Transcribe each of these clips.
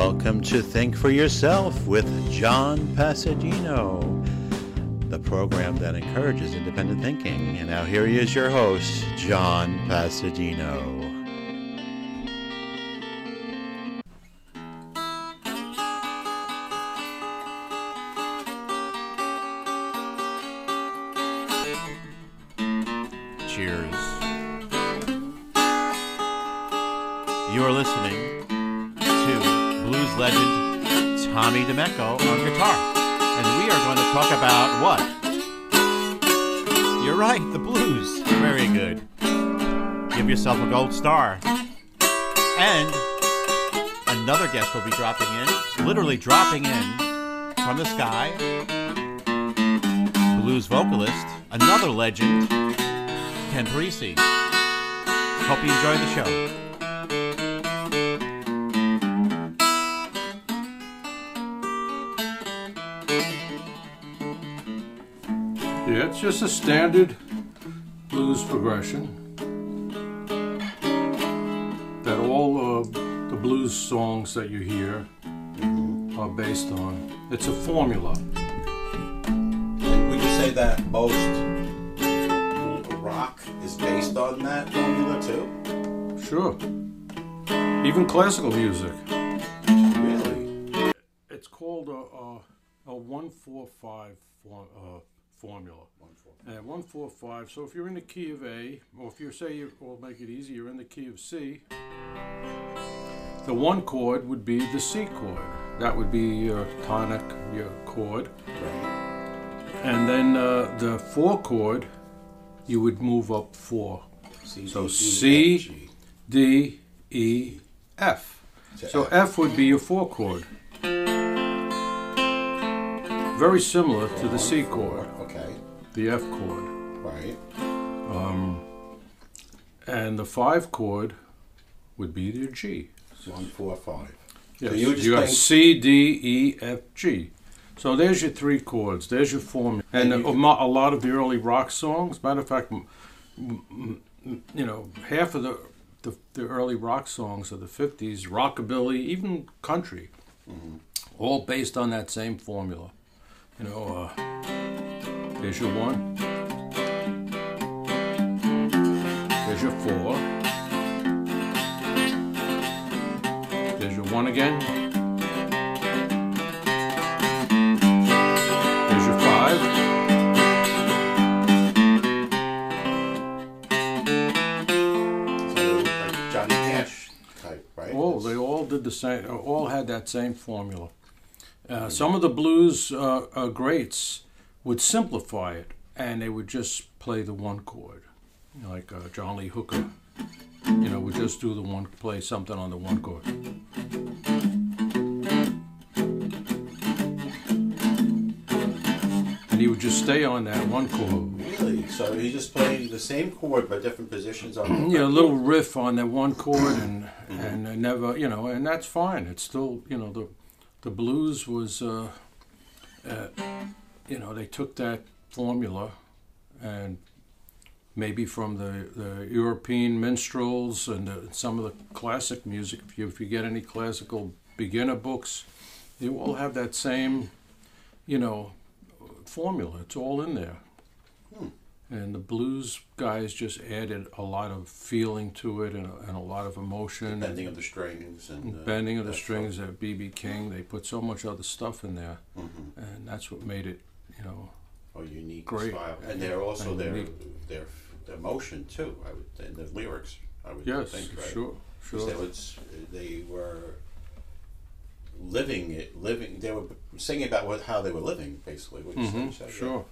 Welcome to Think for Yourself with John Passadino, the program that encourages independent thinking. And now here he is, your host, John Passadino. Cheers. You are listening to blues legend Tommy DeMeco on guitar. And we are going to talk about what? You're right, the blues. Very good. Give yourself a gold star. And another guest will be dropping in, literally dropping in from the sky. Blues vocalist, another legend, Ken Parisi. Hope you enjoy the show. It's just a standard blues progression that all uh, the blues songs that you hear are based on. It's a formula. Would you say that most rock is based on that formula too? Sure. Even classical music. Really? It's called a, a, a 145 for, uh, formula. And 145, so if you're in the key of A, or if you say, you, or make it easy, you're in the key of C, the one chord would be the C chord. That would be your tonic, your chord. Right. And then uh, the four chord, you would move up four. C, So D, C- F, G. D, E, F. So F would be your four chord. Very similar to the C chord, the F chord. right. And the five chord would be your G. One, four, five. Yes. So you just you got C, D, E, F, G. So there's your three chords. There's your formula. And, And you a, a lot of the early rock songs, matter of fact, m- m- m- you know, half of the, the the early rock songs of the '50s, rockabilly, even country, Mm-hmm. all based on that same formula. You know, uh, there's your one. There's your four. There's your one again. There's your five. So like Johnny Cash type, right? Oh, they all did the same. All had that same formula. Uh, some of the blues uh, uh, greats would simplify it, and they would just play the one chord, You know, like uh, John Lee Hooker. You know, would just do the one, play something on the one chord. And he would just stay on that one chord. Really? So he just played the same chord but different positions on Yeah, a little riff on that one chord, and and uh, never, you know, and that's fine. It's still, you know, the the blues was, uh, uh, you know, they took that formula, and maybe from the, the European minstrels and the, some of the classic music. If you if you get any classical beginner books, they all have that same, you know, formula. It's all in there. And the blues guys just added a lot of feeling to it and a, and a lot of emotion. bending of the strings and uh, bending of the that strings at BB King. They put so much other stuff in there. Mhm. and that's what made it, you know. Oh, unique Great. style, and they're also And their unique. their their emotion too. I would and the lyrics. I would Yes, think, right? sure, 'Cause sure. They, was, they were living it, living. They were singing about what how they were living, basically. What you said, yeah. sure.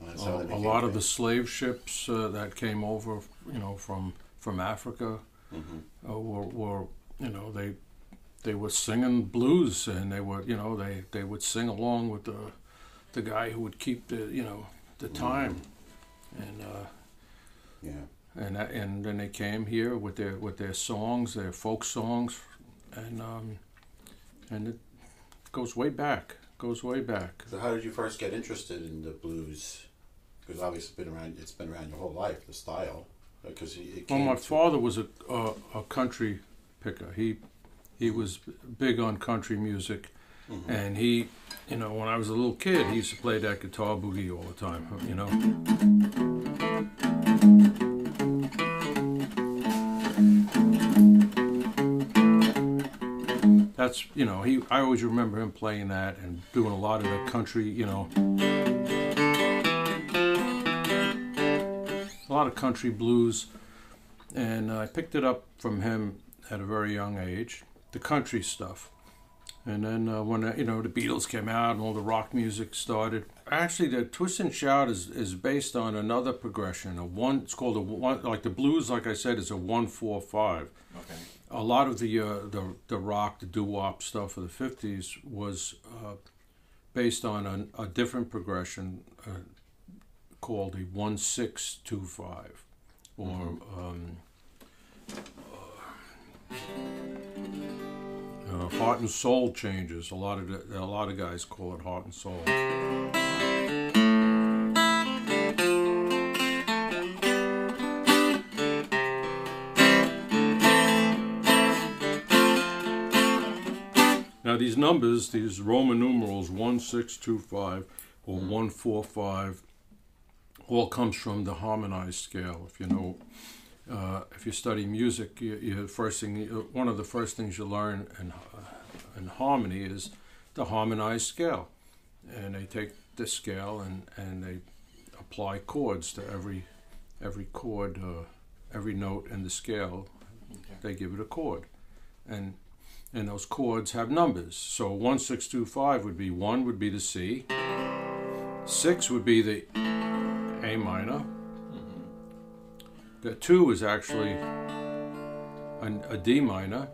And that's how they a became lot of the famous. slave ships uh, that came over, you know, from from Africa, Mhm. uh, were, were, you know, they they were singing blues, and they were, you know, they they would sing along with the the guy who would keep the, you know, the time, and. Uh, Yeah. and that, and then they came here with their with their songs, their folk songs, and um, and it goes way back, goes way back. So how did you first get interested in the blues? Because obviously it's been around. It's been around your whole life. The style. Because it Well, my father was a, a a country picker. He he was big on country music, and he, you know, when I was a little kid, he used to play that guitar boogie all the time. You know. That's you know he. I always remember him playing that and doing a lot of the country. You know, a lot of country blues, and I picked it up from him at a very young age, the country stuff. And then uh, when uh, you know the Beatles came out and all the rock music started, actually the Twist and Shout is, is based on another progression. A one, it's called a one, like the blues. Like I said, is a one four five. Okay. A lot of the uh, the the rock, the doo wop stuff of the fifties was uh, based on a, a different progression uh, called a one six two five, or um, uh, heart and soul changes. A lot of the, a lot of guys call it heart and soul. Now these numbers, these Roman numerals one six two five or one four five, all comes from the harmonized scale. If you know, uh, if you study music, you, you first thing, you- one of the first things you learn in uh, in harmony is the harmonized scale, and they take this scale and and they apply chords to every every chord, uh, every note in the scale. They give it a chord, and and those chords have numbers. So one six two five would be one would be the C, six would be the A minor. The two is actually an, a D minor,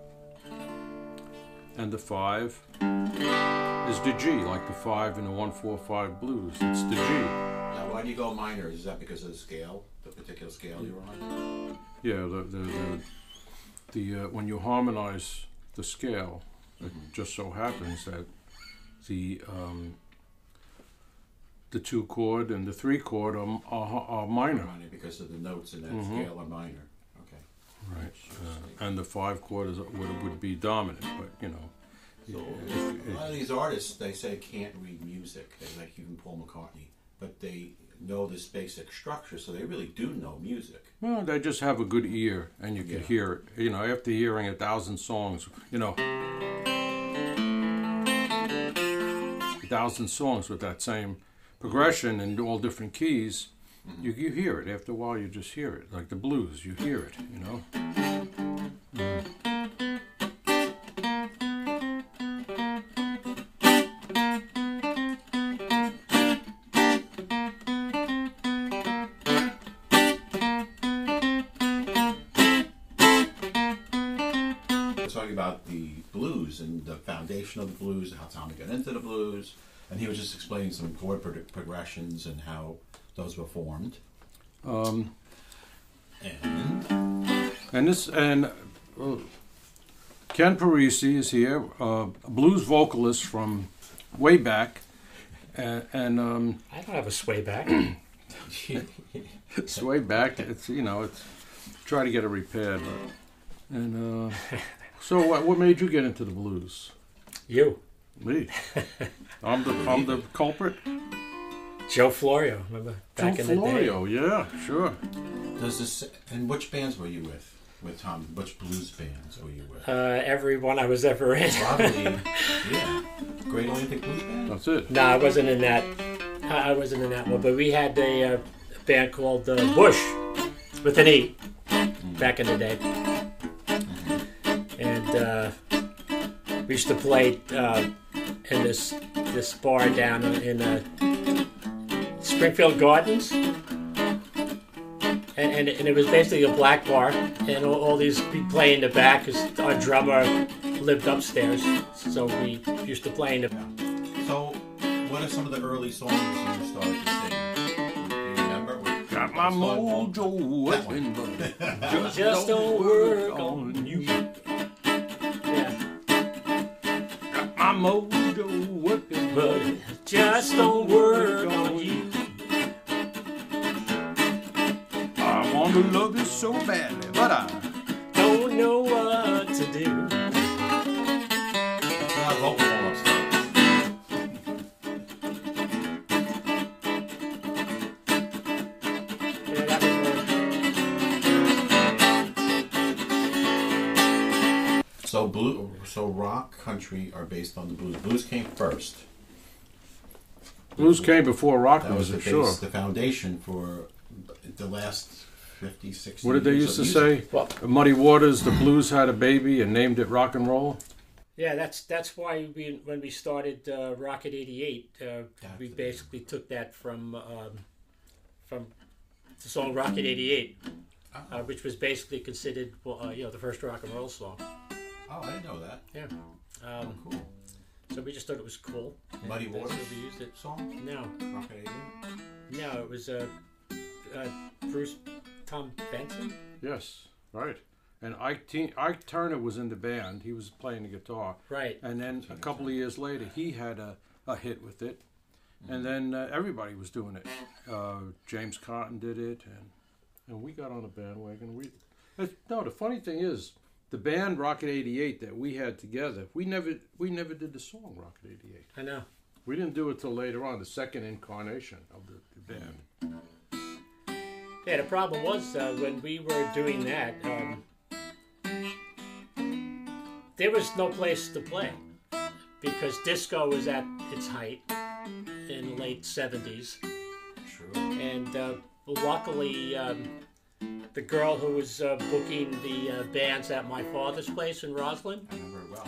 and the five is the G, like the five in the one four five blues. It's the G. Now, why do you go minor? Is that because of the scale, the particular scale you're on? Yeah, the the the, the uh, when you harmonize the scale, it just so happens that the um, the two chord and the three chord are, are, are minor, Minor because of the notes in that Mhm. scale are minor. Okay. right? Uh, and the five chord is, would would be dominant, but you know. So a lot of these artists, they say can't read music. They like even Paul McCartney, but they know this basic structure, so they really do know music. Well, they just have a good ear, and you can Yeah. hear it. You know, after hearing a thousand songs, you know, a thousand songs with that same progression and all different keys, mm-hmm. you, you hear it. After a while, you just hear it. Like the blues, you hear it, you know. Talking about the blues and the foundation of the blues, how Tommy got into the blues, and he was just explaining some chord pro- progressions and how those were formed. Um, And and this, and uh, Ken Parisi is here, uh, a blues vocalist from way back. And, and um, I don't have a sway back. It's way back. It's you know, it's try to get it repaired. But, and uh, so, what, what made you get into the blues? you, Me. I'm the I'm the culprit. Joe Florio, remember back Joe in the day? Florio. Yeah, sure. does this? And which bands were you with? With Tom? Which blues bands were you with? Uh, every one I was ever in. Probably, yeah. Great Atlantic Blues Band. That's it. no, I wasn't in that. I I wasn't in that one, but we had a uh, band called uh, Bush with an E back in the day, and uh, we used to play uh, in this this bar down in uh, Springfield Gardens. And, and, and it was basically a black bar, and all, all these we play in the back because our drummer lived upstairs, so we used to play in the back. So, what are some of the early songs you started to sing? Do you remember? Got my mojo That one. working, but Just don't work on you. Mojo working, but it just don't work on you. I want to love you so badly, but I Don't know what to do. Blue, so rock country are based on the blues. Blues came first. Blues came before rock That was the base, sure. the foundation for the last 50, 60 What did they years used to music. say? Well- Muddy Waters, the blues had a baby and named it rock and roll. Yeah, that's that's why we when we started uh, Rocket '88, uh, we That's- basically took that from um, from the song Rocket '88, uh, which was basically considered well, uh, you know the first rock and roll song. Oh, I didn't know that. Yeah. Oh, Um, cool. so we just thought it was cool. Muddy that's Waters why we used it. song? No, Rocket 88? no, it was uh, uh, Bruce Tom Benson. Yes, right. And Ike, T- Ike Turner was in the band. He was playing the guitar. Right. And then a couple of years later, he had a, a hit with it. And then uh, everybody was doing it. Uh, James Cotton did it, and and we got on the bandwagon. We it- no, the funny thing is, the band Rocket '88 that we had together, we never we never did the song Rocket '88. I know. We didn't do it till later on, the second incarnation of the, the band. Yeah, the problem was uh, when we were doing that, um, there was no place to play because disco was at its height in the late 70s. True. And uh, luckily, um, the girl who was uh, booking the uh, bands at my father's place in Roslyn I remember it well.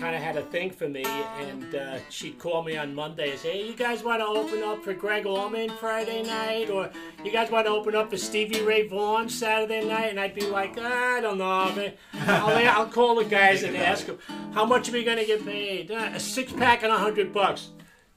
kind of had a thing for me, and uh, she'd call me on Monday and say, "Hey, you guys want to open up for Gregg Allman Friday night, or you guys want to open up for Stevie Ray Vaughan Saturday night?" And I'd be like, "I don't know, man. I'll, I'll call the guys and ask them how much are we gonna get paid? Uh, a six pack and a hundred bucks."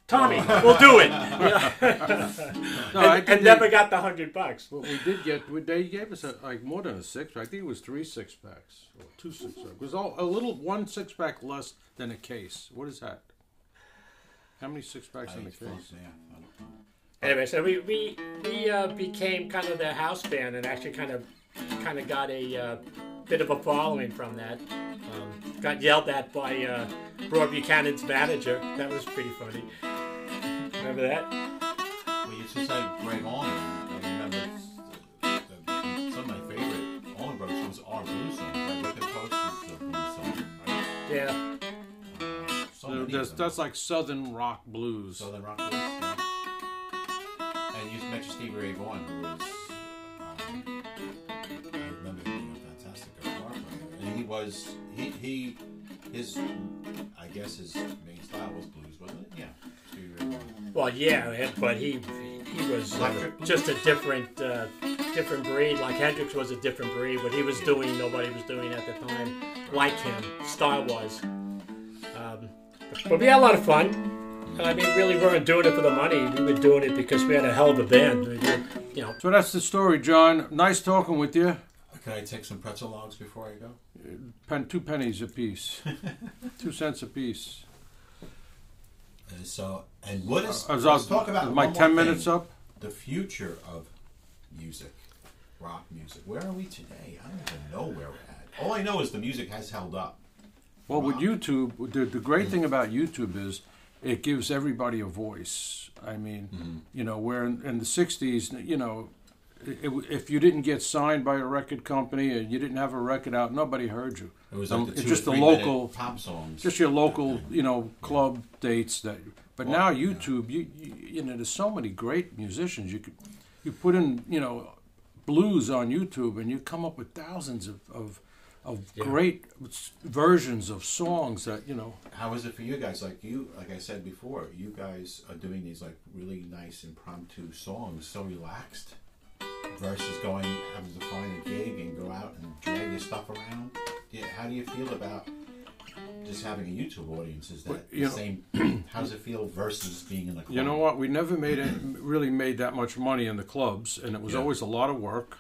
Tommy, we'll do it. No, I and, did and never got the hundred bucks. Well, we did get. we- They gave us a, like more than a six. I think it was three six packs or two six packs. It was all, a little one six pack less than a case. What is that? How many six packs in a case? suppose, yeah. I don't know. Anyway, so we we we uh, became kind of the house band and actually kind of kind of got a uh, bit of a following from that. Um, got yelled at by uh, Roy Buchanan's manager. That was pretty funny. Remember that? Well, you just said Gregg Allman. I remember the, the, some of my favorite Allman Brothers songs are blues songs. Like Whipping Post is a blues song, right? Yeah. Uh, so So that's, that's like southern rock blues. Southern Rock Blues. Yeah. And you mentioned Stevie Ray Vaughan, who was, um, I remember him being a fantastic guitar player. And he was, he, he, his, I guess his main style was blues, wasn't it? Yeah. Stevie Well, yeah, but he he was uh, just a different uh, different breed. Like Hendrix was a different breed. What he was doing, nobody was doing at the time, like him, style wise. Um, but we had a lot of fun. I mean, really, we weren't doing it for the money. We were doing it because we had a hell of a band. We were, you know, So that's the story, John. Nice talking with you. Can I take some pretzel logs before I go? Pen, two pennies a piece, two cents a piece. So, and what is, Uh, let's talk about my ten thing. minutes up. The future of music, rock music. Where are we today? I don't even know where we're at. All I know is the music has held up. Well, with YouTube, the, the great thing about YouTube is it gives everybody a voice. I mean, you know, where in, in the 60s, you know, it, if you didn't get signed by a record company and you didn't have a record out, nobody heard you. It was like the it's two just the three local- pop songs. Just your local, you know, club dates that. But Well, now yeah. YouTube, you, you you know, there's so many great musicians. You could you put in, you know, blues on YouTube, and you come up with thousands of of, of great s- versions of songs that you know. How is it for you guys? Like you, like I said before, you guys are doing these like really nice impromptu songs, so relaxed, versus going having to find a gig and go out and drag your stuff around. Yeah, how do you feel about just having a YouTube audience? Is that Well, the know- same? how does it feel versus being in the club? You know what? We never made it, really made that much money in the clubs, and it was Yeah. always a lot of work.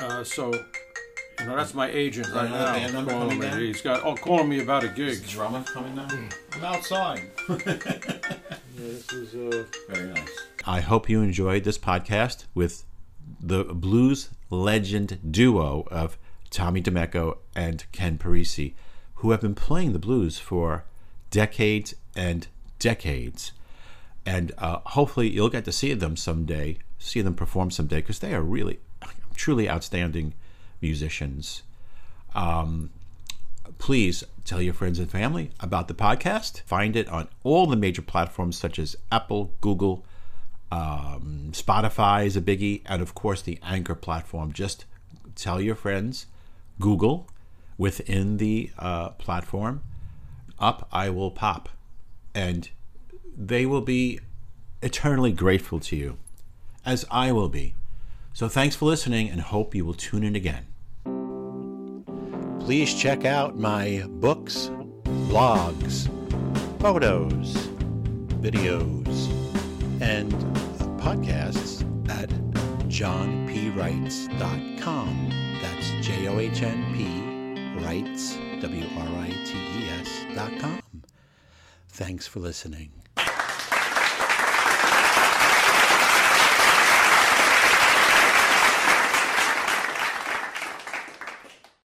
Uh, so, you know, that's my agent right now. band calling coming me. down? He's got oh, calling me about a gig. Is drummer coming now? I'm outside. this is uh, Very nice. I hope you enjoyed this podcast with the blues legend duo of Tommy DeMeco and Ken Parisi, who have been playing the blues for decades and decades. And uh, hopefully you'll get to see them someday, see them perform someday, because they are really, truly outstanding musicians. Um, Please tell your friends and family about the podcast. Find it on all the major platforms such as Apple, Google, um, Spotify is a biggie, and of course the Anchor platform. Just tell your friends, Google within the uh, platform, up I will pop, and they will be eternally grateful to you, as I will be. So thanks for listening, and hope you will tune in again. Please check out my books, blogs, photos, videos, and podcasts at johnpwrites.com. That's J O H N P Writes, W R I T E S dot com. Thanks for listening.